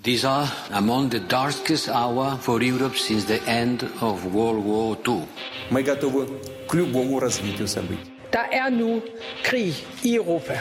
These are among the darkest hour for Europe since the end of World War II. Мы готовы к любому развитию событий. Der er nu krig i Europa.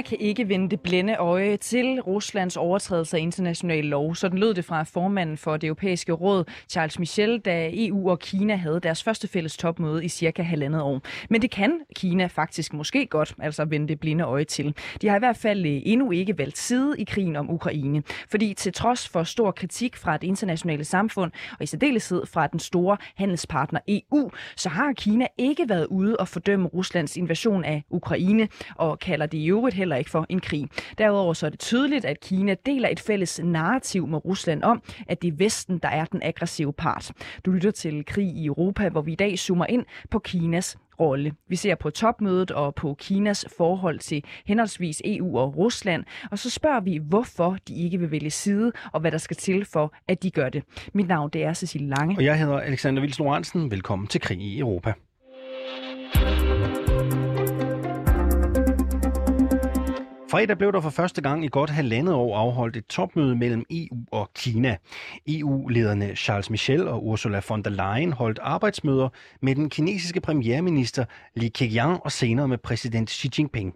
Kina kan ikke vende det blinde øje til Ruslands overtrædelse af international lov. Sådan lød det fra formanden for det europæiske råd, Charles Michel, da EU og Kina havde deres første fælles topmøde i cirka halvandet år. Men det kan Kina faktisk måske godt altså vende det blinde øje til. De har i hvert fald øh, endnu ikke valgt side i krigen om Ukraine. Fordi til trods for stor kritik fra det internationale samfund, og i særdeleshed fra den store handelspartner EU, så har Kina ikke været ude og fordømme Ruslands invasion af Ukraine og kalder det i øvrigt heller ikke for en krig. Derudover så er det tydeligt, at Kina deler et fælles narrativ med Rusland om, at det er Vesten, der er den aggressive part. Du lytter til Krig i Europa, hvor vi i dag zoomer ind på Kinas rolle. Vi ser på topmødet og på Kinas forhold til henholdsvis EU og Rusland, og så spørger vi, hvorfor de ikke vil vælge side, og hvad der skal til for, at de gør det. Mit navn det er Cecilie Lange. Og jeg hedder Alexander Vils Lorentzen. Velkommen til Krig i Europa. Fredag blev der for første gang i godt halvandet år afholdt et topmøde mellem EU og Kina. EU-lederne Charles Michel og Ursula von der Leyen holdt arbejdsmøder med den kinesiske premierminister Li Keqiang og senere med præsident Xi Jinping.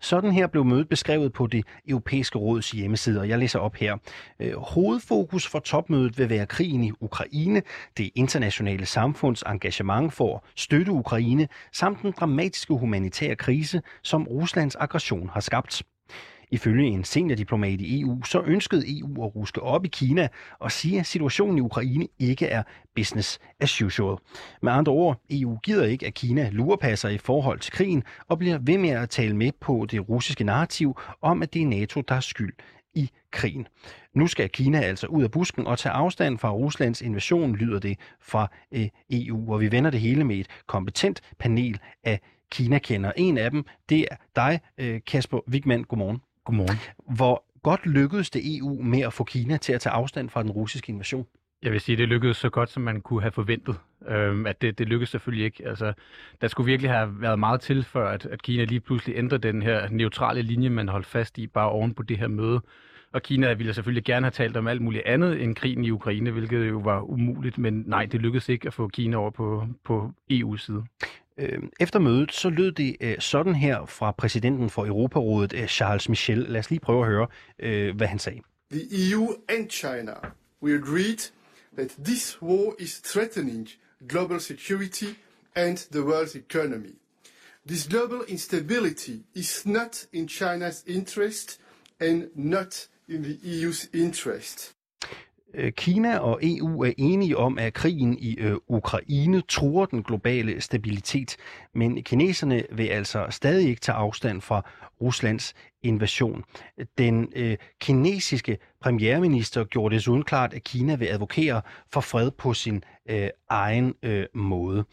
Sådan her blev mødet beskrevet på det europæiske råds hjemmeside, og jeg læser op her. Øh, hovedfokus for topmødet vil være krigen i Ukraine, det internationale samfunds engagement for at støtte Ukraine, samt den dramatiske humanitære krise, som Ruslands aggression har skabt. Ifølge en seniordiplomat i EU, så ønskede EU at ruske op i Kina og sige, at situationen i Ukraine ikke er business as usual. Med andre ord, EU gider ikke, at Kina lurepasser i forhold til krigen og bliver ved med at tale med på det russiske narrativ om, at det er NATO, der er skyld i krigen. Nu skal Kina altså ud af busken og tage afstand fra Ruslands invasion, lyder det fra eh, øh, EU, og vi vender det hele med et kompetent panel af Kina kender. En af dem, det er dig, øh, Kasper Wigman. Godmorgen. Godmorgen. Hvor godt lykkedes det EU med at få Kina til at tage afstand fra den russiske invasion? Jeg vil sige, det lykkedes så godt, som man kunne have forventet. Øhm, at det, det lykkedes selvfølgelig ikke. Altså, der skulle virkelig have været meget til, for at, at Kina lige pludselig ændrede den her neutrale linje, man holdt fast i bare oven på det her møde. Og Kina ville selvfølgelig gerne have talt om alt muligt andet end krigen i Ukraine, hvilket jo var umuligt, men nej, det lykkedes ikke at få Kina over på, på EU's side. Øhm, efter mødet, så lød det øh, sådan her fra præsidenten for Europarådet, øh, Charles Michel. Lad os lige prøve at høre, øh, hvad han sagde. The EU and China, we agreed that this war is threatening global security and the world's economy. This global instability is not in China's interest and not in the EU's interest. Øh, Kina og EU er enige om, at krigen i øh, Ukraine truer den globale stabilitet, men kineserne vil altså stadig ikke tage afstand fra Ruslands invasion. Den øh, kinesiske premierminister gjorde desuden klart, at Kina vil advokere for fred på sin øh, egen øh, måde.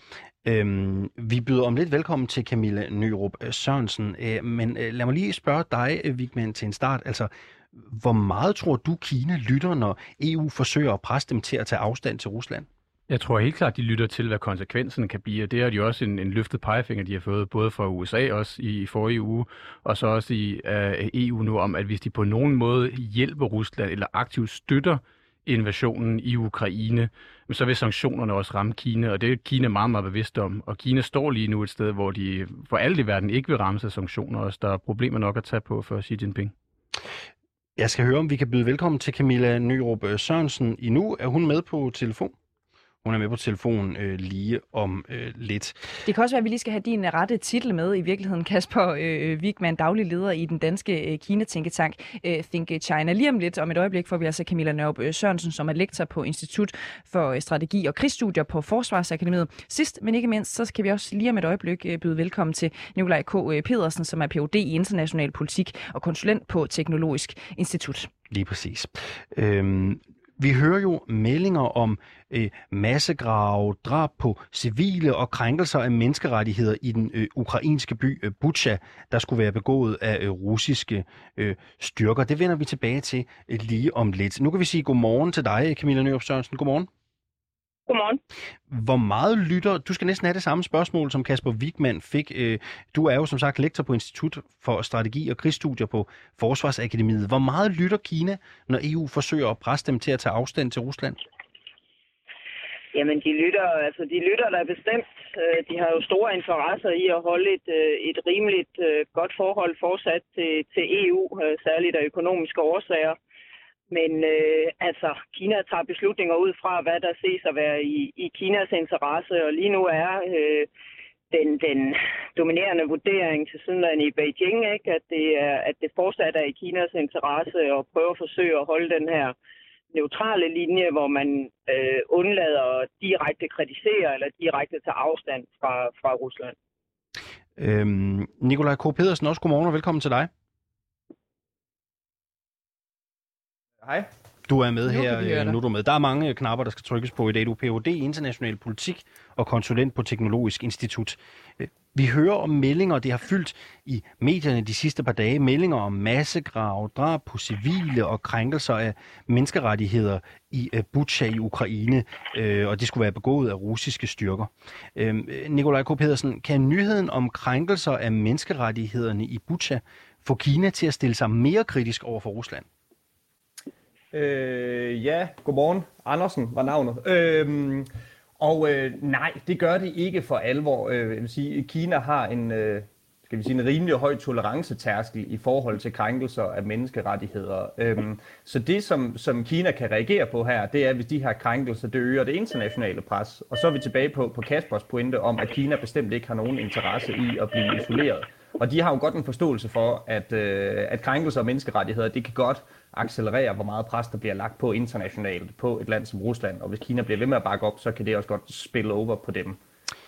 Øhm, vi byder om lidt velkommen til Camilla Nyrup øh, Sørensen, øh, men øh, lad mig lige spørge dig, Vigman, til en start. Altså, hvor meget tror du, Kina lytter, når EU forsøger at presse dem til at tage afstand til Rusland? Jeg tror helt klart, de lytter til, hvad konsekvensen kan blive, og det er de også en, en løftet pegefinger, de har fået, både fra USA også i, i forrige uge, og så også i øh, uh, EU nu, om at hvis de på nogen måde hjælper Rusland, eller aktivt støtter invasionen i Ukraine, så vil sanktionerne også ramme Kina, og det er Kina meget, meget bevidst om. Og Kina står lige nu et sted, hvor de for alt i verden ikke vil ramme sig sanktioner, og der er problemer nok at tage på for Xi Jinping. Jeg skal høre, om vi kan byde velkommen til Camilla Nyrup øh, Sørensen i nu. Er hun med på telefon? Hun er med på telefonen øh, lige om øh, lidt. Det kan også være, at vi lige skal have din rette titel med i virkeligheden, Kasper øh, Wigman, daglig leder i den danske øh, Kina-tænketank øh, Think China. Lige om lidt, om et øjeblik, får vi altså Camilla Nørup øh, Sørensen, som er lektor på Institut for øh, Strategi og Krigsstudier på Forsvarsakademiet. Sidst, men ikke mindst, så kan vi også lige om et øjeblik øh, byde velkommen til Nikolaj K. Øh, Pedersen, som er Ph.D. i international politik og konsulent på Teknologisk Institut. Lige præcis. Øhm, vi hører jo meldinger om øh, massegrave, drab på civile og krænkelser af menneskerettigheder i den øh, ukrainske by øh, Bucha, der skulle være begået af øh, russiske øh, styrker. Det vender vi tilbage til øh, lige om lidt. Nu kan vi sige godmorgen til dig, Camilla Nørup Sørensen. Godmorgen. Godmorgen. Hvor meget lytter, du skal næsten have det samme spørgsmål, som Kasper Wigman fik. Øh, du er jo som sagt lektor på Institut for Strategi og Krigsstudier på Forsvarsakademiet. Hvor meget lytter Kina, når EU forsøger at presse dem til at tage afstand til Rusland? Jamen, de lytter, altså, de lytter da bestemt. Øh, de har jo store interesser i at holde et, øh, et rimeligt godt forhold fortsat til, til EU, særligt af økonomiske årsager. Men øh, altså, Kina tager beslutninger ud fra, hvad der ses at være i, i Kinas interesse, og lige nu er øh, den, den dominerende vurdering til siden i Beijing, ikke? At, det er, at det fortsat er i Kinas interesse at prøve at forsøge at holde den her neutrale linje, hvor man øh, undlader at direkte kritisere eller direkte tage afstand fra, fra Rusland. Øhm, Nikolaj K. Pedersen, også godmorgen og velkommen til dig. Hej. Du er med her, øh, nu er du med. Der er mange knapper, der skal trykkes på i dag. Du er Ph.D. i international politik og konsulent på Teknologisk Institut. Øh, vi hører om meldinger, det har fyldt i medierne de sidste par dage, meldinger om massegrav, drab på civile og krænkelser af menneskerettigheder i øh, Bucha i Ukraine, og det skulle være begået af russiske styrker. Nikolaj K. Pedersen, kan nyheden om krænkelser af menneskerettighederne i Bucha få Kina til at stille sig mere kritisk over for Rusland? Øh, ja, godmorgen. Andersen var navnet. Øh, og øh, nej, det gør det ikke for alvor. Øh, jeg vil sige, Kina har en, øh, skal vi sige, en rimelig høj tolerancetærskel i forhold til krænkelser af menneskerettigheder. Øhm, så det, som, som Kina kan reagere på her, det er, hvis de her krænkelser, det øger det internationale pres. Og så er vi tilbage på, på Kaspers pointe om, at Kina bestemt ikke har nogen interesse i at blive isoleret. Og de har jo godt en forståelse for, at, øh, at krænkelser af menneskerettigheder, det kan godt accelerere, hvor meget pres der bliver lagt på internationalt på et land som Rusland. Og hvis Kina bliver ved med at bakke op, så kan det også godt spille over på dem.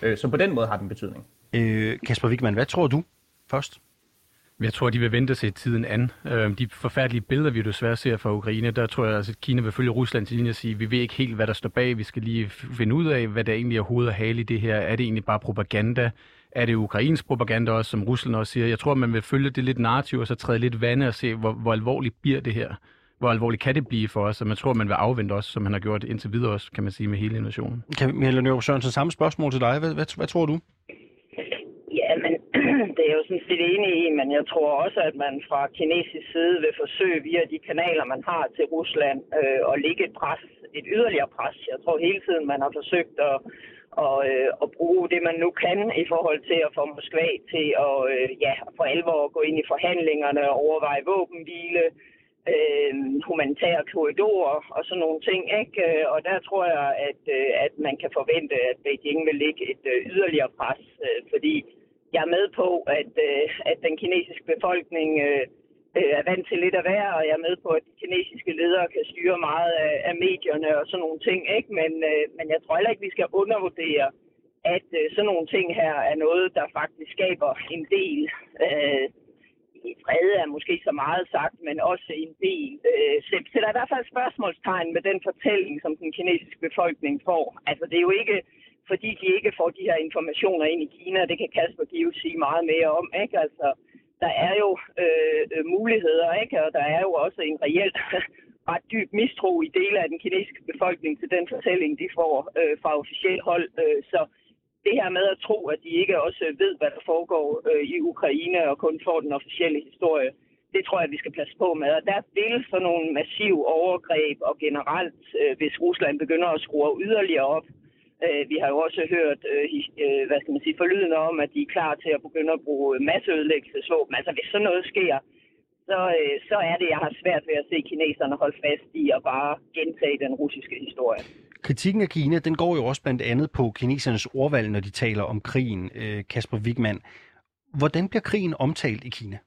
Øh, så på den måde har den betydning. Øh, Kasper Wigman, hvad tror du først? Jeg tror, de vil vente sig tiden an. Øh, de forfærdelige billeder, vi desværre ser fra Ukraine, der tror jeg, at Kina vil følge Rusland til linje og sige, vi ved ikke helt, hvad der står bag. Vi skal lige finde ud af, hvad der egentlig er hoved og hale i det her. Er det egentlig bare propaganda? Er det ukrainsk propaganda også, som Rusland også siger? Jeg tror, man vil følge det lidt narrativ, og så træde lidt vande og se, hvor, hvor alvorligt bliver det her hvor alvorligt kan det blive for os, og man tror, man vil afvente os, som han har gjort indtil videre også, kan man sige, med hele invasionen. Kan Mille Nørup Sørensen, samme spørgsmål til dig. Hvad, hvad, hvad tror du? Ja, men det er jo sådan set enig i, men jeg tror også, at man fra kinesisk side vil forsøge via de kanaler, man har til Rusland, øh, at lægge et pres, et yderligere pres. Jeg tror hele tiden, man har forsøgt at, og, øh, og bruge det, man nu kan i forhold til at få Moskva til at øh, ja, for alvor gå ind i forhandlingerne og overveje våbenhvile, øh, humanitære korridorer og sådan nogle ting. Ikke? Øh, og der tror jeg, at, øh, at man kan forvente, at Beijing vil lægge et øh, yderligere pres, øh, fordi jeg er med på, at, øh, at den kinesiske befolkning øh, øh, er vant til lidt af hver, og jeg er med på, at de kinesiske ledere kan styre meget af, af medierne og sådan nogle ting. Ikke? Men, øh, men jeg tror heller ikke, vi skal undervurdere, at øh, sådan nogle ting her er noget, der faktisk skaber en del øh, fred er måske så meget sagt, men også en del. Øh, sætter i hvert fald spørgsmålstegn med den fortælling, som den kinesiske befolkning får. Altså det er jo ikke, fordi de ikke får de her informationer ind i Kina, det kan Kasper Give sige meget mere om. Ikke? Altså, der er jo øh, øh, muligheder, ikke? og der er jo også en reelt ret dyb mistro i dele af den kinesiske befolkning til den fortælling, de får øh, fra officielt hold. Øh, så det her med at tro, at de ikke også øh, ved, hvad der foregår øh, i Ukraine og kun får den officielle historie, det tror jeg, vi skal passe på med. Og der vil sådan nogle massive overgreb og generelt, øh, hvis Rusland begynder at skrue yderligere op. Øh, vi har jo også hørt, øh, øh, hvad skal man sige, forlydende om, at de er klar til at begynde at bruge masseødelæggelsesvåben. Altså hvis sådan noget sker, så, øh, så er det, jeg har svært ved at se kineserne holde fast i at bare gentage den russiske historie. Kritikken af Kina, den går jo også blandt andet på kinesernes ordvalg, når de taler om krigen, øh, Kasper Wigman. Hvordan bliver krigen omtalt i Kina?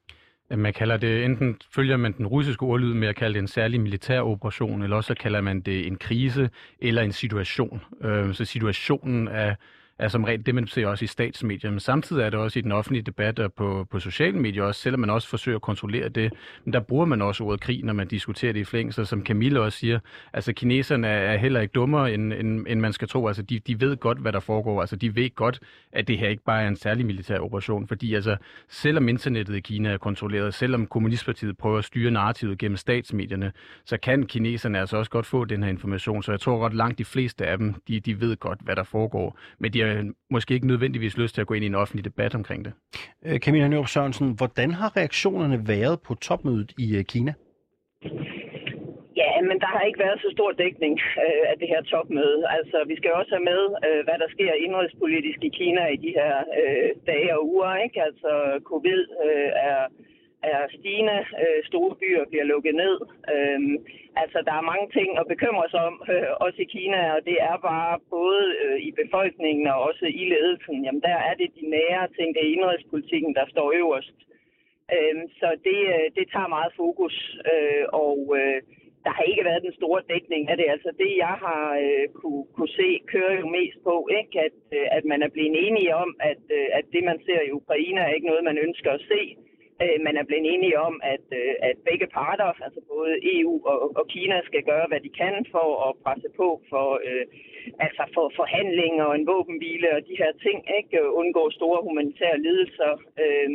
Man kalder det, enten følger man den russiske ordlyd med at kalde det en særlig militær operation, eller også kalder man det en krise eller en situation. Øh, så situationen er er som regel det, man ser også i statsmedier. Men samtidig er det også i den offentlige debat og på, på sociale medier også, selvom man også forsøger at kontrollere det. Men der bruger man også ordet krig, når man diskuterer det i flæng. Så som Camille også siger, altså kineserne er heller ikke dummere, end, end, end man skal tro. Altså de, de ved godt, hvad der foregår. Altså de ved godt, at det her ikke bare er en særlig militær operation. Fordi altså, selvom internettet i Kina er kontrolleret, selvom Kommunistpartiet prøver at styre narrativet gennem statsmedierne, så kan kineserne altså også godt få den her information. Så jeg tror godt langt de fleste af dem, de, de ved godt, hvad der foregår. Men de har måske ikke nødvendigvis lyst til at gå ind i en offentlig debat omkring det. Øh, Camilla Nørup Sørensen, hvordan har reaktionerne været på topmødet i øh, Kina? Ja, men der har ikke været så stor dækning øh, af det her topmøde. Altså, vi skal også have med, øh, hvad der sker indrigspolitisk i Kina i de her øh, dage og uger. Ikke? Altså, covid øh, er er stigende. Øh, store byer bliver lukket ned. Øh, altså, der er mange ting at bekymre sig om, øh, også i Kina, og det er bare både øh, i befolkningen og også i ledelsen. Jamen, der er det de nære ting, det er indrigspolitikken, der står øverst. Øh, så det, øh, det tager meget fokus, øh, og øh, der har ikke været den store dækning af det. Altså det, jeg har øh, kunne, kunne se, kører jo mest på, ikke? At, øh, at man er blevet enige om, at, øh, at det, man ser i Ukraine, er ikke noget, man ønsker at se. Øh, man er blevet enige om, at, øh, at begge parter, altså både EU og, og Kina, skal gøre, hvad de kan for at presse på for, øh, altså for forhandlinger og en våbenhvile og de her ting, ikke? undgå store humanitære lidelser. Øh,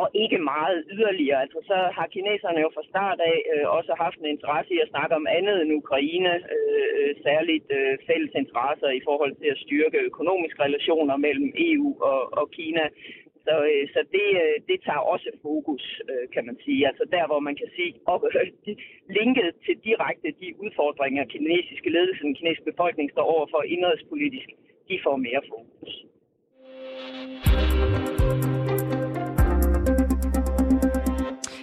og ikke meget yderligere. Altså så har kineserne jo fra start af øh, også haft en interesse i at snakke om andet end Ukraine, øh, særligt øh, fælles interesser i forhold til at styrke økonomiske relationer mellem EU og, og Kina. Så, øh, så det, øh, det tager også fokus, øh, kan man sige. Altså der, hvor man kan se op, og øh, linket til direkte de udfordringer, kinesiske ledelse, den kinesiske befolkning står over for indrigspolitisk, de får mere fokus.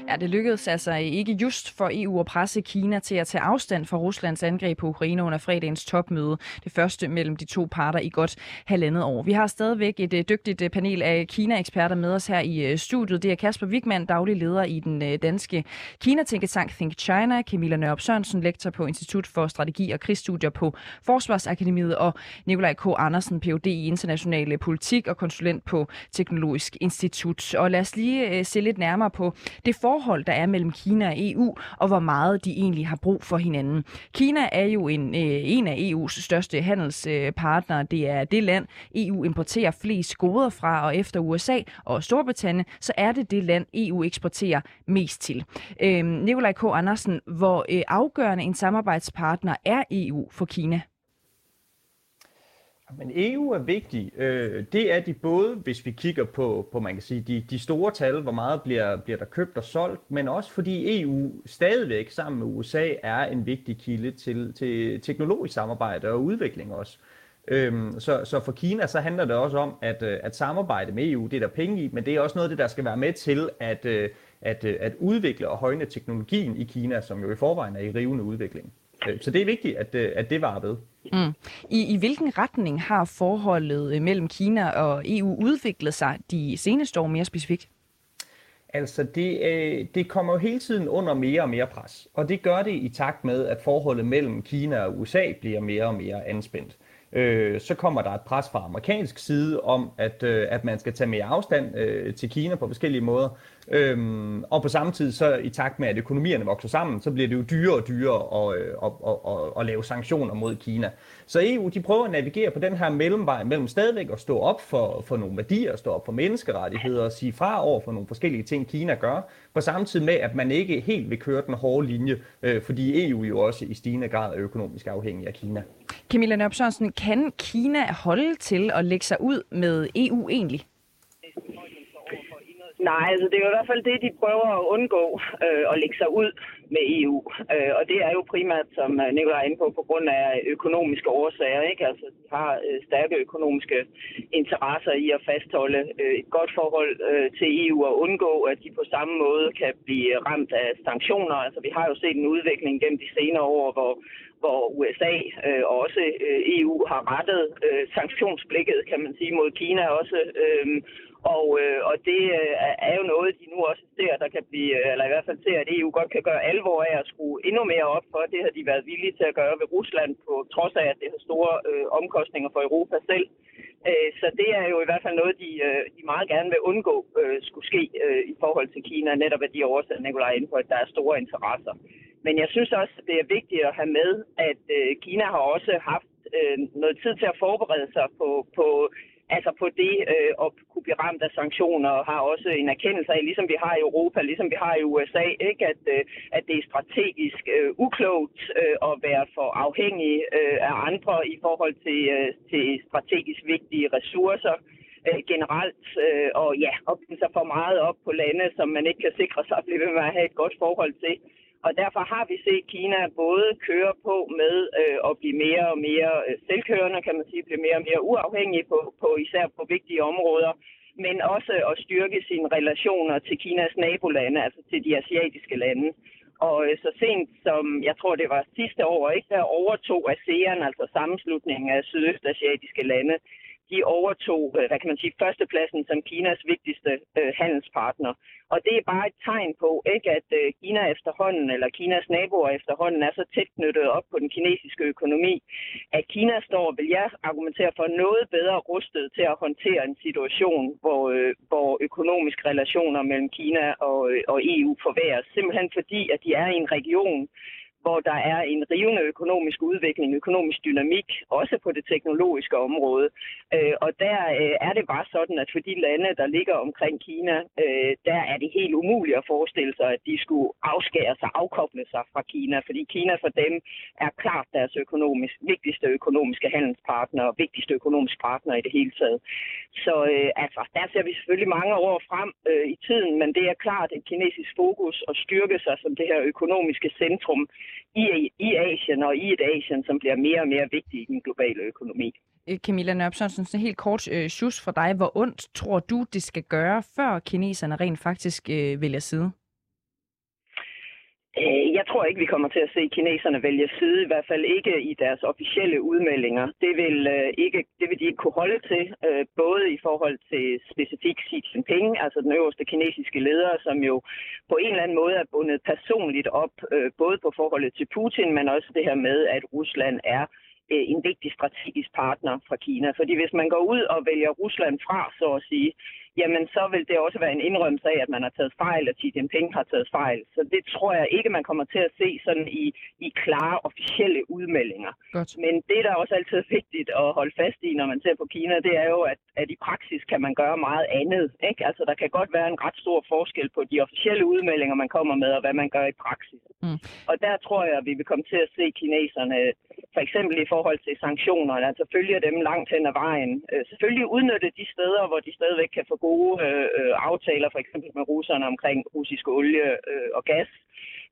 Ja, det lykkedes altså ikke just for EU at presse Kina til at tage afstand fra Ruslands angreb på Ukraine under fredagens topmøde. Det første mellem de to parter i godt halvandet år. Vi har stadigvæk et øh, dygtigt øh, panel af Kina-eksperter med os her i øh, studiet. Det er Kasper Wigman, daglig leder i den danske Kina-tænketank Think China, Camilla Nørop Sørensen, lektor på Institut for Strategi og Krigsstudier på Forsvarsakademiet, og Nikolaj K. Andersen, Ph.D. i internationale politik og konsulent på Teknologisk Institut. Og lad os lige se lidt nærmere på det for forhold, der er mellem Kina og EU, og hvor meget de egentlig har brug for hinanden. Kina er jo en, øh, en af EU's største handelspartnere. Det er det land, EU importerer flest goder fra, og efter USA og Storbritannien, så er det det land, EU eksporterer mest til. Øh, Nikolaj K. Andersen, hvor øh, afgørende en samarbejdspartner er EU for Kina? Men EU er vigtig. Øh, det er de både, hvis vi kigger på, på man kan sige, de, de store tal, hvor meget bliver, bliver der købt og solgt, men også fordi EU stadigvæk sammen med USA er en vigtig kilde til, til teknologisk samarbejde og udvikling også. Øhm, så, så for Kina så handler det også om at, øh, at samarbejde med EU, det er der penge i, men det er også noget af det, der skal være med til at, øh, at, øh, at udvikle og højne teknologien i Kina, som jo i forvejen er i rivende udvikling. Øh, så det er vigtigt, at, øh, at det var ved. Mm. I, I hvilken retning har forholdet øh, mellem Kina og EU udviklet sig de seneste år mere specifikt? Altså, det, det kommer jo hele tiden under mere og mere pres. Og det gør det i takt med, at forholdet mellem Kina og USA bliver mere og mere anspændt. Øh, så kommer der et pres fra amerikansk side om, at, øh, at man skal tage mere afstand øh, til Kina på forskellige måder. Øhm, og på samme tid, så i takt med, at økonomierne vokser sammen, så bliver det jo dyrere og dyrere at, øh, at, at, at, at lave sanktioner mod Kina. Så EU de prøver at navigere på den her mellemvej mellem stadigvæk at stå op for, for nogle værdier, stå op for menneskerettigheder og sige fra over for nogle forskellige ting, Kina gør, på samme tid med, at man ikke helt vil køre den hårde linje, øh, fordi EU jo også i stigende grad er økonomisk afhængig af Kina. Camilla Nørp kan Kina holde til at lægge sig ud med EU egentlig? Nej, altså det er jo i hvert fald det, de prøver at undgå øh, at lægge sig ud med EU. Øh, og det er jo primært, som øh, Nicolaj er inde på, på grund af økonomiske årsager. Ikke? Altså de har øh, stærke økonomiske interesser i at fastholde øh, et godt forhold øh, til EU og undgå, at de på samme måde kan blive ramt af sanktioner. Altså vi har jo set en udvikling gennem de senere år, hvor hvor USA øh, og også øh, EU har rettet øh, sanktionsblikket, kan man sige, mod Kina også. Øh, og, øh, og det øh, er jo noget, de nu også ser, der kan blive, øh, eller i hvert fald ser, at EU godt kan gøre alvor af at skrue endnu mere op for. Det har de været villige til at gøre ved Rusland, på trods af, at det har store øh, omkostninger for Europa selv. Øh, så det er jo i hvert fald noget, de, øh, de meget gerne vil undgå øh, skulle ske øh, i forhold til Kina, netop af de oversat Nikolaj inde på, at der er store interesser. Men jeg synes også, at det er vigtigt at have med, at øh, Kina har også haft øh, noget tid til at forberede sig på, på altså på det øh, at kunne blive ramt af sanktioner, og har også en erkendelse af, ligesom vi har i Europa, ligesom vi har i USA, ikke? At, øh, at det er strategisk øh, uklogt øh, at være for afhængig øh, af andre i forhold til, øh, til strategisk vigtige ressourcer øh, generelt, øh, og ja, og sig for meget op på lande, som man ikke kan sikre sig at blive ved med at have et godt forhold til. Og derfor har vi set Kina både køre på med øh, at blive mere og mere øh, selvkørende, kan man sige, blive mere og mere uafhængig på, på især på vigtige områder, men også at styrke sine relationer til Kinas nabolande, altså til de asiatiske lande. Og øh, så sent som, jeg tror det var sidste år, ikke, der overtog ASEAN, altså sammenslutningen af sydøstasiatiske lande, de overtog, øh, hvad kan man sige, førstepladsen som Kinas vigtigste øh, handelspartner. Og det er bare et tegn på, ikke, at øh, Kina efterhånden, eller Kinas naboer efterhånden, er så tæt knyttet op på den kinesiske økonomi, at Kina står, vil jeg argumentere for, noget bedre rustet til at håndtere en situation, hvor, øh, hvor økonomiske relationer mellem Kina og, øh, og EU forværres. Simpelthen fordi, at de er i en region, hvor der er en rivende økonomisk udvikling, økonomisk dynamik, også på det teknologiske område. Øh, og der øh, er det bare sådan, at for de lande, der ligger omkring Kina, øh, der er det helt umuligt at forestille sig, at de skulle afskære sig, afkoble sig fra Kina, fordi Kina for dem er klart deres økonomisk, vigtigste økonomiske handelspartner og vigtigste økonomiske partner i det hele taget. Så øh, altså, der ser vi selvfølgelig mange år frem øh, i tiden, men det er klart et kinesisk fokus at styrke sig som det her økonomiske centrum i, i Asien og i et Asien, som bliver mere og mere vigtig i den globale økonomi. Øh, Camilla Nørpsonsen, så helt kort øh, sjus for dig. Hvor ondt tror du, det skal gøre, før kineserne rent faktisk øh, vælger side? Øh, jeg tror ikke, vi kommer til at se kineserne vælge side, i hvert fald ikke i deres officielle udmeldinger. Det vil, øh, ikke, det vil de ikke kunne holde til, øh, både i forhold til specifikt Xi Jinping, altså den øverste kinesiske leder, som jo på en eller anden måde er bundet personligt op, både på forholdet til Putin, men også det her med, at Rusland er en vigtig strategisk partner fra Kina. Fordi hvis man går ud og vælger Rusland fra, så at sige, jamen så vil det også være en indrømmelse af, at man har taget fejl, og Xi Jinping har taget fejl. Så det tror jeg ikke, man kommer til at se sådan i, i klare officielle udmeldinger. Godt. Men det, der er også altid vigtigt at holde fast i, når man ser på Kina, det er jo, at, at i praksis kan man gøre meget andet. Ikke? Altså der kan godt være en ret stor forskel på de officielle udmeldinger, man kommer med, og hvad man gør i praksis. Mm. Og der tror jeg, at vi vil komme til at se kineserne, for eksempel i forhold til sanktionerne, altså følge dem langt hen ad vejen. Øh, selvfølgelig udnytte de steder, hvor de stadigvæk kan få gode øh, aftaler, for eksempel med russerne omkring russisk olie øh, og gas.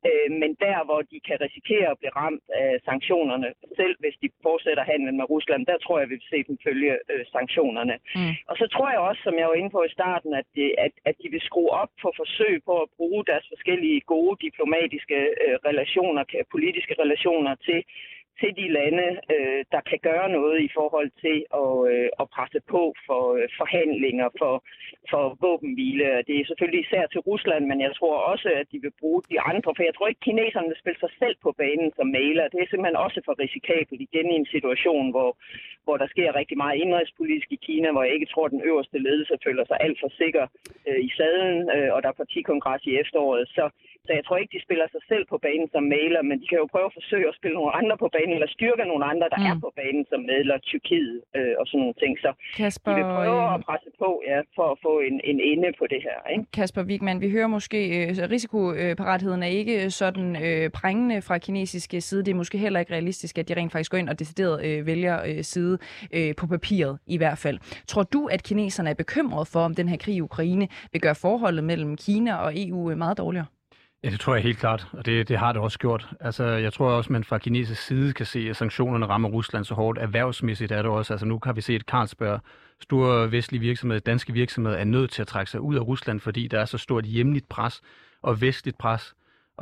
Øh, men der, hvor de kan risikere at blive ramt af sanktionerne, selv hvis de fortsætter handlen med Rusland, der tror jeg, vi vil se dem følge øh, sanktionerne. Mm. Og så tror jeg også, som jeg var inde på i starten, at, det, at, at de vil skrue op på forsøg på at bruge deres forskellige gode diplomatiske øh, relationer, politiske relationer til til de lande, øh, der kan gøre noget i forhold til at, øh, at presse på for øh, forhandlinger, for, for våbenhvile. Det er selvfølgelig især til Rusland, men jeg tror også, at de vil bruge de andre, for jeg tror ikke, kineserne vil spille sig selv på banen som maler. Det er simpelthen også for risikabelt igen i en situation, hvor, hvor der sker rigtig meget indrigspolitisk i Kina, hvor jeg ikke tror, at den øverste ledelse føler sig alt for sikker øh, i sadlen, øh, og der er partikongres i efteråret. Så så jeg tror ikke, de spiller sig selv på banen som maler, men de kan jo prøve at forsøge at spille nogle andre på banen, eller styrke nogle andre, der mm. er på banen som medler, Tyrkiet øh, og sådan nogle ting. Så Kasper, de vil prøve øh, at presse på ja, for at få en, en ende på det her. Ikke? Kasper Wigman, vi hører måske, øh, risikoparatheden er ikke sådan øh, prængende fra kinesiske side. Det er måske heller ikke realistisk, at de rent faktisk går ind og decideret øh, vælger øh, side øh, på papiret i hvert fald. Tror du, at kineserne er bekymret for, om den her krig i Ukraine vil gøre forholdet mellem Kina og EU meget dårligere? Ja, det tror jeg helt klart, og det, det har det også gjort. Altså, jeg tror også, man fra kinesisk side kan se, at sanktionerne rammer Rusland så hårdt. Erhvervsmæssigt er det også. Altså, nu kan vi se, at Carlsberg, store vestlige virksomheder, danske virksomheder, er nødt til at trække sig ud af Rusland, fordi der er så stort hjemligt pres og vestligt pres.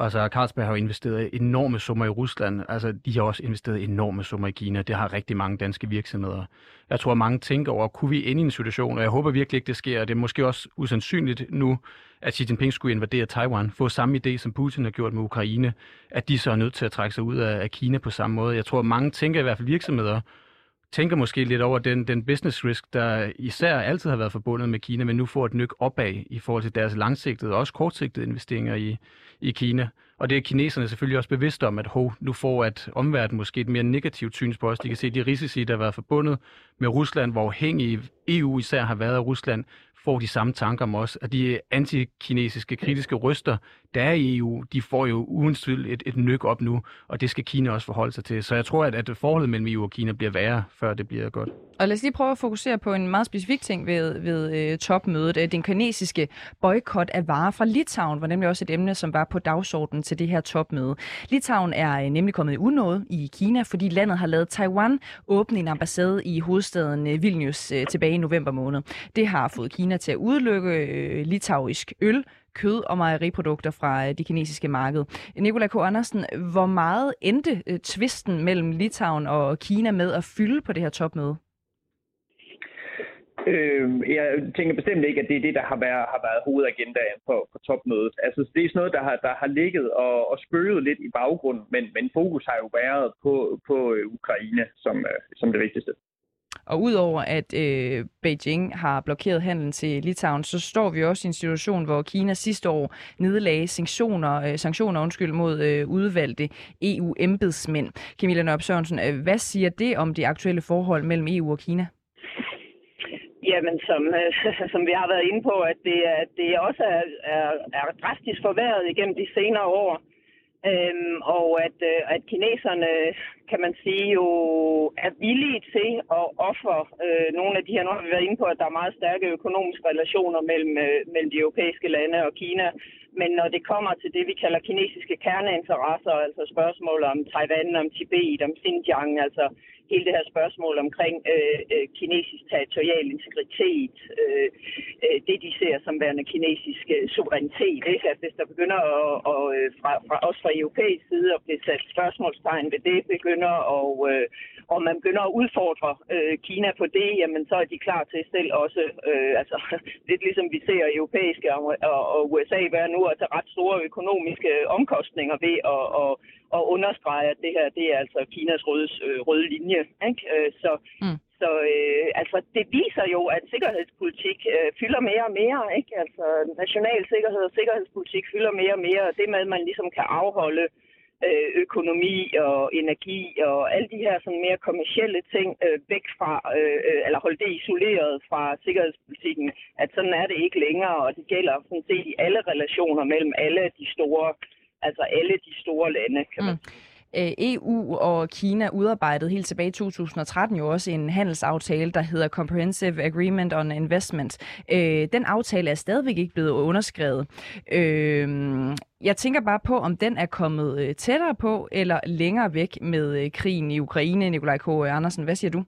Altså, Carlsberg har jo investeret enorme summer i Rusland. Altså, de har også investeret enorme summer i Kina. Det har rigtig mange danske virksomheder. Jeg tror, mange tænker over, kunne vi ende i en situation, og jeg håber virkelig ikke, det sker. Det er måske også usandsynligt nu, at Xi Jinping skulle invadere Taiwan, få samme idé, som Putin har gjort med Ukraine, at de så er nødt til at trække sig ud af Kina på samme måde. Jeg tror, mange tænker i hvert fald virksomheder, tænker måske lidt over den, den business risk, der især altid har været forbundet med Kina, men nu får et nyk opad i forhold til deres langsigtede og også kortsigtede investeringer i, i Kina. Og det er kineserne selvfølgelig også bevidste om, at ho, nu får at omverdenen måske et mere negativt syns på os. De kan se de risici, der har været forbundet med Rusland, hvor afhængig EU især har været af Rusland, får de samme tanker om os, at de antikinesiske kritiske ryster, der er i EU, de får jo uden tvivl et, et nyk op nu, og det skal Kina også forholde sig til. Så jeg tror, at, at forholdet mellem EU og Kina bliver værre, før det bliver godt. Og lad os lige prøve at fokusere på en meget specifik ting ved, ved uh, topmødet. Øh, den kinesiske boykot af varer fra Litauen var nemlig også et emne, som var på dagsordenen til det her topmøde. Litauen er øh, nemlig kommet i unåde i Kina, fordi landet har lavet Taiwan åbne en ambassade i hovedstaden Vilnius uh, tilbage i november måned. Det har fået Kina til at udelukke uh, litauisk øl, kød og mejeriprodukter fra øh, det kinesiske marked. Nikolaj K. Andersen, hvor meget endte øh, tvisten mellem Litauen og Kina med at fylde på det her topmøde? Øh, jeg tænker bestemt ikke, at det er det, der har været, har været hovedagendaen på, på topmødet. Altså, det er sådan noget, der har, der har ligget og, og spøget lidt i baggrunden, men, men fokus har jo været på, på øh, Ukraine som, som det vigtigste. Og udover at øh, Beijing har blokeret handlen til Litauen, så står vi også i en situation, hvor Kina sidste år nedlagde sanktioner, øh, sanktioner undskyld, mod øh, udvalgte EU-embedsmænd. Camilla Nørp Sørensen, øh, hvad siger det om det aktuelle forhold mellem EU og Kina? Jamen, som, øh, som vi har været inde på, at det, det også er, er, er drastisk forværret igennem de senere år. Øhm, og at, øh, at kineserne, kan man sige, jo er villige til at ofre øh, nogle af de her, nu har vi været inde på, at der er meget stærke økonomiske relationer mellem, øh, mellem de europæiske lande og Kina, men når det kommer til det, vi kalder kinesiske kerneinteresser, altså spørgsmål om Taiwan, om Tibet, om Xinjiang, altså hele det her spørgsmål omkring øh, øh kinesisk territorial integritet, øh, øh, det de ser som værende kinesisk øh, suverænitet, ikke? at hvis der begynder at, og, øh, fra, fra, også fra europæisk side at blive sat spørgsmålstegn ved det, begynder og, øh, og man begynder at udfordre øh, Kina på det, jamen så er de klar til selv også, øh, altså lidt ligesom vi ser europæiske og, og, og USA være nu, at tage ret store økonomiske omkostninger ved at, at og understrege, at det her det er altså Kinas røde, øh, røde linje. Ikke? Øh, så mm. så øh, altså, det viser jo, at sikkerhedspolitik øh, fylder mere og mere. Ikke? Altså, national sikkerhed og sikkerhedspolitik fylder mere og mere. Og det med, at man ligesom kan afholde øh, økonomi og energi og alle de her sådan mere kommercielle ting øh, væk fra, øh, øh, eller holde det isoleret fra sikkerhedspolitikken, at sådan er det ikke længere, og det gælder sådan set i alle relationer mellem alle de store altså alle de store lande, kan man mm. Øh, EU og Kina udarbejdede helt tilbage i 2013 jo også en handelsaftale, der hedder Comprehensive Agreement on Investment. Øh, den aftale er stadigvæk ikke blevet underskrevet. Øh, jeg tænker bare på, om den er kommet øh, tættere på eller længere væk med øh, krigen i Ukraine. Nikolaj K. Andersen, hvad siger du?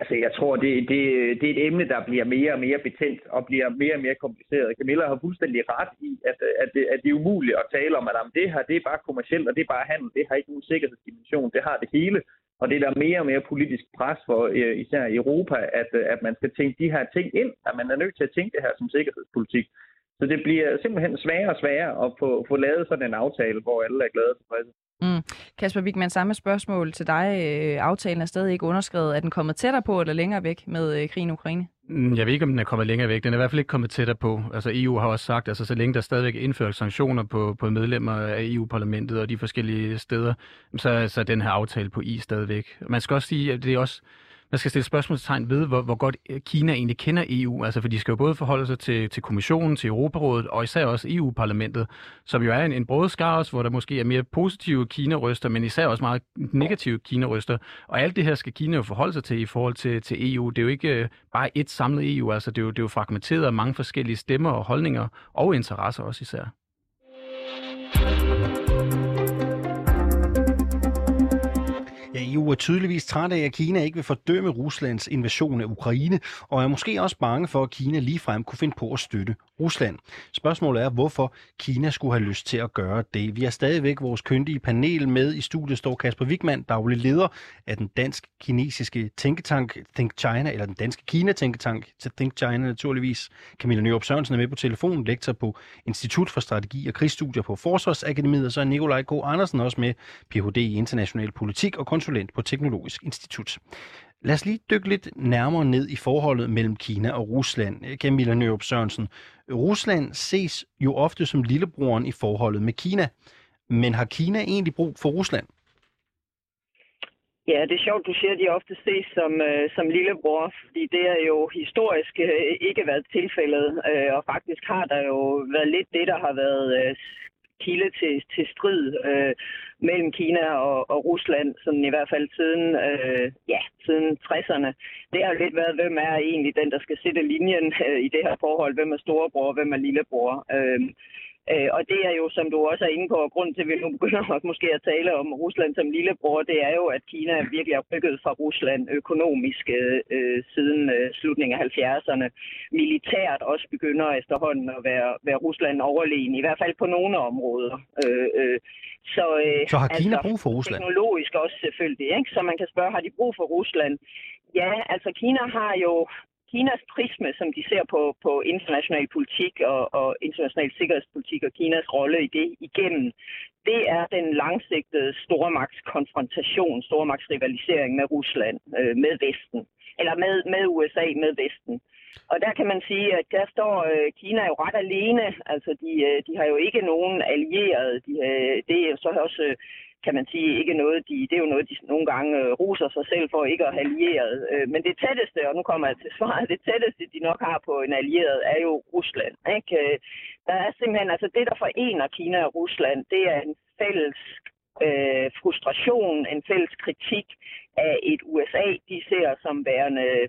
Altså, jeg tror, det, det, det er et emne, der bliver mere og mere betændt og bliver mere og mere kompliceret. Camilla har fuldstændig ret i, at, at, det, at det er umuligt at tale om, at jamen, det her det er bare kommercielt, og det er bare handel. Det har ikke nogen sikkerhedsdimension. Det har det hele. Og det er der mere og mere politisk pres for, øh, især i Europa, at, at man skal tænke de her ting ind, at man er nødt til at tænke det her som sikkerhedspolitik. Så det bliver simpelthen sværere og sværere at få, få lavet sådan en aftale, hvor alle er glade og tilfredse. Mm. Kasper Wigman, samme spørgsmål til dig. Øh, aftalen er stadig ikke underskrevet. Er den kommet tættere på eller længere væk med øh, krigen i Ukraine? Mm, jeg ved ikke, om den er kommet længere væk. Den er i hvert fald ikke kommet tættere på. Altså EU har også sagt, at altså, så længe der stadigvæk er indført sanktioner på, på medlemmer af EU-parlamentet og de forskellige steder, så, så er den her aftale på is stadigvæk. Man skal også sige, at det er også man skal stille spørgsmålstegn ved, hvor, hvor godt øh, Kina egentlig kender EU. Altså, for de skal jo både forholde sig til, til kommissionen, til Europarådet og især også EU-parlamentet, som jo er en, en brød hvor der måske er mere positive Kina-ryster, men især også meget negative Kina-ryster. Og alt det her skal Kina jo forholde sig til i forhold til, til EU. Det er jo ikke øh, bare et samlet EU, altså det er, jo, det er jo fragmenteret af mange forskellige stemmer og holdninger og interesser også især. EU er tydeligvis træt af, at Kina ikke vil fordømme Ruslands invasion af Ukraine, og er måske også bange for, at Kina ligefrem kunne finde på at støtte Rusland. Spørgsmålet er, hvorfor Kina skulle have lyst til at gøre det. Vi har stadigvæk vores kyndige panel med. I studiet står Kasper Wigman, daglig leder af den dansk-kinesiske tænketank Think China, eller den danske Kina-tænketank til Think China naturligvis. Camilla Nyrup Sørensen er med på telefonen, lektor på Institut for Strategi og Krigsstudier på Forsvarsakademiet, og så er Nikolaj K. Andersen også med, Ph.D. i international politik og konsulent konsulent på Teknologisk Institut. Lad os lige dykke lidt nærmere ned i forholdet mellem Kina og Rusland. Camilla Nørup Sørensen. Rusland ses jo ofte som lillebroren i forholdet med Kina. Men har Kina egentlig brug for Rusland? Ja, det er sjovt, du siger, at de ofte ses som, øh, som lillebror, fordi det er jo historisk øh, ikke været tilfældet, øh, og faktisk har der jo været lidt det, der har været øh, kilde til, til strid øh, mellem Kina og, og Rusland, sådan i hvert fald siden, øh, ja, siden 60'erne. Det har lidt været, hvem er egentlig den, der skal sætte linjen øh, i det her forhold, hvem er storebror, hvem er lillebror. Øh, Øh, og det er jo, som du også er inde på, og grunden til, at vi nu begynder at, måske at tale om Rusland som lillebror, det er jo, at Kina virkelig har rykket fra Rusland økonomisk øh siden øh, slutningen af 70'erne. Militært også begynder efterhånden at være, være Rusland overlegen, i hvert fald på nogle områder. Øh, øh, så, øh, så har Kina altså, brug for Rusland? Teknologisk også selvfølgelig. Ikke? Så man kan spørge, har de brug for Rusland? Ja, altså Kina har jo Kinas prisme, som de ser på, på international politik og, og international sikkerhedspolitik og Kinas rolle i det igennem, det er den langsigtede stormagtskonfrontation, stormagtsrivalisering med Rusland, øh, med Vesten, eller med, med USA, med Vesten. Og der kan man sige, at der står øh, Kina jo ret alene. Altså, de, øh, de har jo ikke nogen allierede. De, øh, det er så også øh, kan man sige, ikke noget, de, det er jo noget, de nogle gange øh, ruser sig selv for ikke at have allieret. Øh, men det tætteste, og nu kommer jeg til svaret, det tætteste, de nok har på en allieret, er jo Rusland. Ikke? Øh, der er simpelthen, altså det, der forener Kina og Rusland, det er en fælles øh, frustration, en fælles kritik af et USA, de ser som værende øh,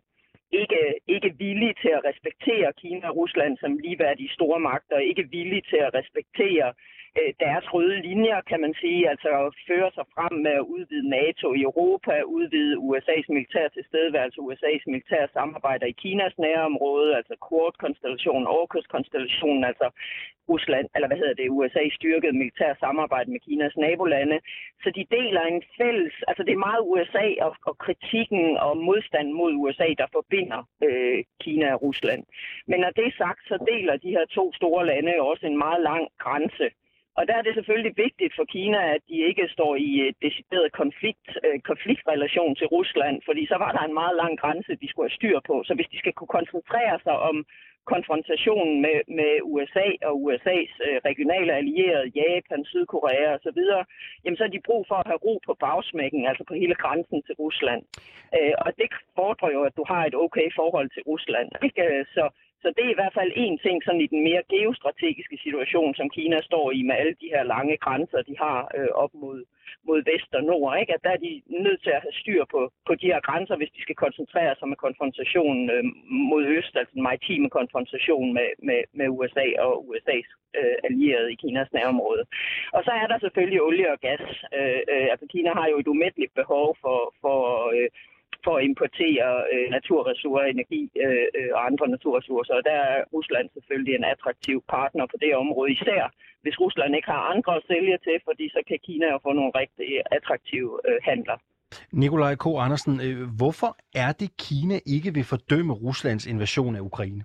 ikke, ikke villige til at respektere Kina og Rusland som ligeværdige store magter, ikke villige til at respektere øh, Øh, deres røde linjer, kan man sige, altså at føre sig frem med at udvide NATO i Europa, udvide USA's militære tilstedeværelse, USA's militære samarbejder i Kinas nærområde, altså Quad-konstellationen, AUKUS-konstellationen, altså Rusland, eller hvad hedder det, USA styrket militær samarbejde med Kinas nabolande. Så de deler en fælles, altså det er meget USA og, og kritikken og modstanden mod USA, der forbinder øh, Kina og Rusland. Men når det er sagt, så deler de her to store lande også en meget lang grænse og der er det selvfølgelig vigtigt for Kina, at de ikke står i et decideret konflikt, øh, konfliktrelation til Rusland, fordi så var der en meget lang grænse, de skulle have styr på. Så hvis de skal kunne koncentrere sig om konfrontationen med, med USA og USA's øh, regionale allierede, Japan, Sydkorea osv., jamen så har de brug for at have ro på bagsmækken, altså på hele grænsen til Rusland. Øh, og det fordrer jo, at du har et okay forhold til Rusland. Ikke? Øh, så så det er i hvert fald en ting sådan i den mere geostrategiske situation, som Kina står i med alle de her lange grænser, de har øh, op mod, mod vest og nord. Ikke? At der er de nødt til at have styr på, på de her grænser, hvis de skal koncentrere sig med konfrontationen øh, mod øst, altså den maritime konfrontation med, med, med USA og USA's øh, allierede i Kinas nærområde. Og så er der selvfølgelig olie og gas. Øh, øh, altså Kina har jo et umætteligt behov for, for øh, for at importere øh, naturressourcer, energi øh, øh, og andre naturressourcer. Og der er Rusland selvfølgelig en attraktiv partner på det område, især hvis Rusland ikke har andre at sælge til, fordi så kan Kina jo få nogle rigtig attraktive øh, handler. Nikolaj K. Andersen, øh, hvorfor er det Kina ikke vil fordømme Ruslands invasion af Ukraine?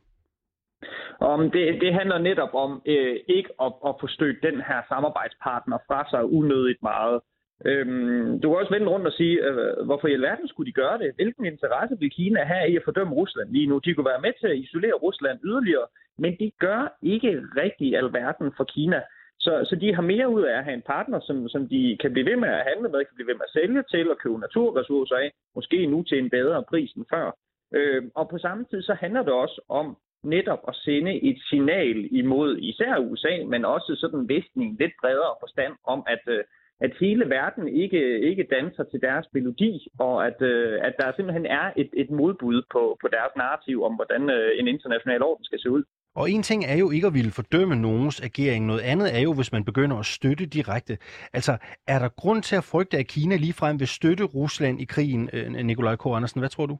Om det, det handler netop om øh, ikke at, at få stødt den her samarbejdspartner fra sig unødigt meget. Øhm, du kan også vende rundt og sige, øh, hvorfor i alverden skulle de gøre det? Hvilken interesse vil Kina have i at fordømme Rusland lige nu? De kunne være med til at isolere Rusland yderligere, men de gør ikke rigtig alverden for Kina. Så, så de har mere ud af at have en partner, som, som de kan blive ved med at handle med, kan blive ved med at sælge til og købe naturressourcer af, måske nu til en bedre pris end før. Øh, og på samme tid så handler det også om netop at sende et signal imod især USA, men også sådan vestning lidt bredere forstand om, at øh, at hele verden ikke, ikke danser til deres melodi, og at, øh, at der simpelthen er et, et modbud på, på deres narrativ om, hvordan øh, en international orden skal se ud. Og en ting er jo ikke at ville fordømme nogens agering. Noget andet er jo, hvis man begynder at støtte direkte. Altså, er der grund til at frygte, at Kina ligefrem vil støtte Rusland i krigen, øh, Nikolaj K. Andersen? Hvad tror du?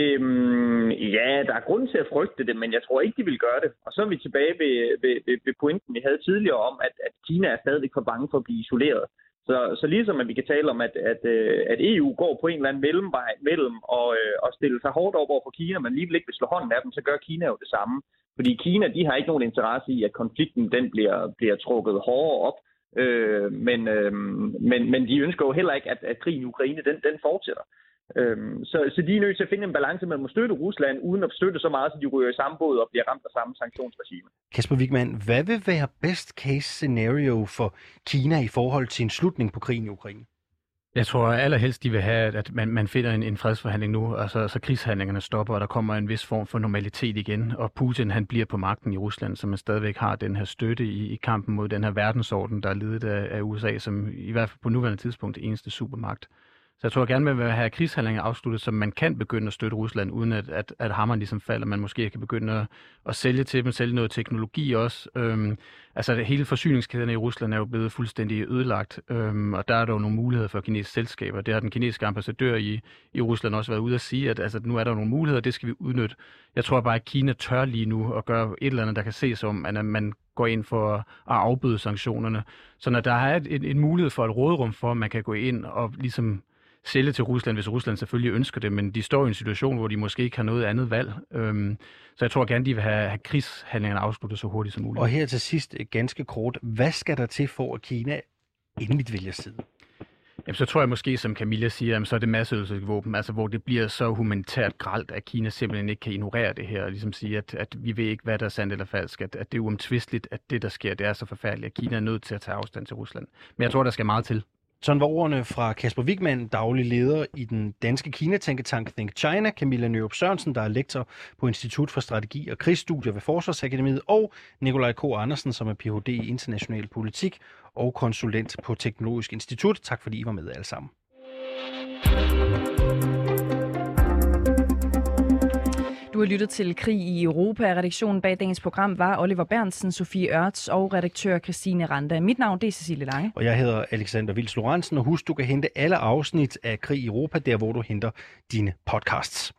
Øhm, ja, der er grund til at frygte det, men jeg tror ikke, de vil gøre det. Og så er vi tilbage ved, ved, ved, ved pointen, vi havde tidligere om, at, at Kina er stadigvæk for bange for at blive isoleret. Så, så ligesom at vi kan tale om, at, at, øh, at EU går på en eller anden mellemvej mellem og, øh, og stille sig hårdt op over for Kina, men alligevel ikke vil slå hånden af dem, så gør Kina jo det samme. Fordi Kina, de har ikke nogen interesse i, at konflikten den bliver, bliver trukket hårdere op. Øh, men, øh, men, men de ønsker jo heller ikke, at, at krigen i Ukraine den, den fortsætter. Øhm, så, så de er nødt til at finde en balance mellem at støtte Rusland, uden at støtte så meget, så de ryger i samme båd og bliver ramt af samme sanktionsregime. Kasper Wigman, hvad vil være best case scenario for Kina i forhold til en slutning på krigen i Ukraine? Jeg tror allerhelst, de vil have, at man, man finder en, en fredsforhandling nu, og så, så krigshandlingerne stopper, og der kommer en vis form for normalitet igen, og Putin han bliver på magten i Rusland, så man stadigvæk har den her støtte i, i kampen mod den her verdensorden, der er ledet af, af USA, som i hvert fald på nuværende tidspunkt det eneste supermagt. Så jeg tror gerne, man vil have krigshandlinger afsluttet, så man kan begynde at støtte Rusland, uden at, at, at hammeren ligesom falder. Man måske kan begynde at, at sælge til dem, sælge noget teknologi også. Øhm, altså det hele forsyningskæden i Rusland er jo blevet fuldstændig ødelagt, øhm, og der er der jo nogle muligheder for kinesiske selskaber. Det har den kinesiske ambassadør i, i Rusland også været ude at sige, at altså, nu er der nogle muligheder, det skal vi udnytte. Jeg tror bare, at Kina tør lige nu at gøre et eller andet, der kan ses om, at man går ind for at afbøde sanktionerne. Så når der er et, en mulighed for et rådrum for, at man kan gå ind og ligesom sælge til Rusland, hvis Rusland selvfølgelig ønsker det, men de står i en situation, hvor de måske ikke har noget andet valg. Øhm, så jeg tror gerne, de vil have, have krigshandlingerne afsluttet så hurtigt som muligt. Og her til sidst ganske kort, hvad skal der til for, at Kina endeligt vælger side? Jamen, så tror jeg måske, som Camilla siger, jamen, så er det masseødelæggelsesvåben, altså hvor det bliver så humanitært gralt, at Kina simpelthen ikke kan ignorere det her, og ligesom sige, at, at vi ved ikke, hvad der er sandt eller falsk, at, at det er uomtvisteligt, at det, der sker, det er så forfærdeligt, at Kina er nødt til at tage afstand til Rusland. Men jeg tror, der skal meget til. Sådan var ordene fra Kasper Wigman, daglig leder i den danske Kina-tænketank Think China, Camilla Nørup Sørensen, der er lektor på Institut for Strategi og Krigsstudier ved Forsvarsakademiet, og Nikolaj K. Andersen, som er Ph.D. i international politik og konsulent på Teknologisk Institut. Tak fordi I var med alle sammen har lyttet til Krig i Europa. Redaktionen bag dagens program var Oliver Bernsen, Sofie Ørts og redaktør Christine Randa. Mit navn det er Cecilie Lange. Og jeg hedder Alexander Vils Lorentzen, og husk, du kan hente alle afsnit af Krig i Europa, der hvor du henter dine podcasts.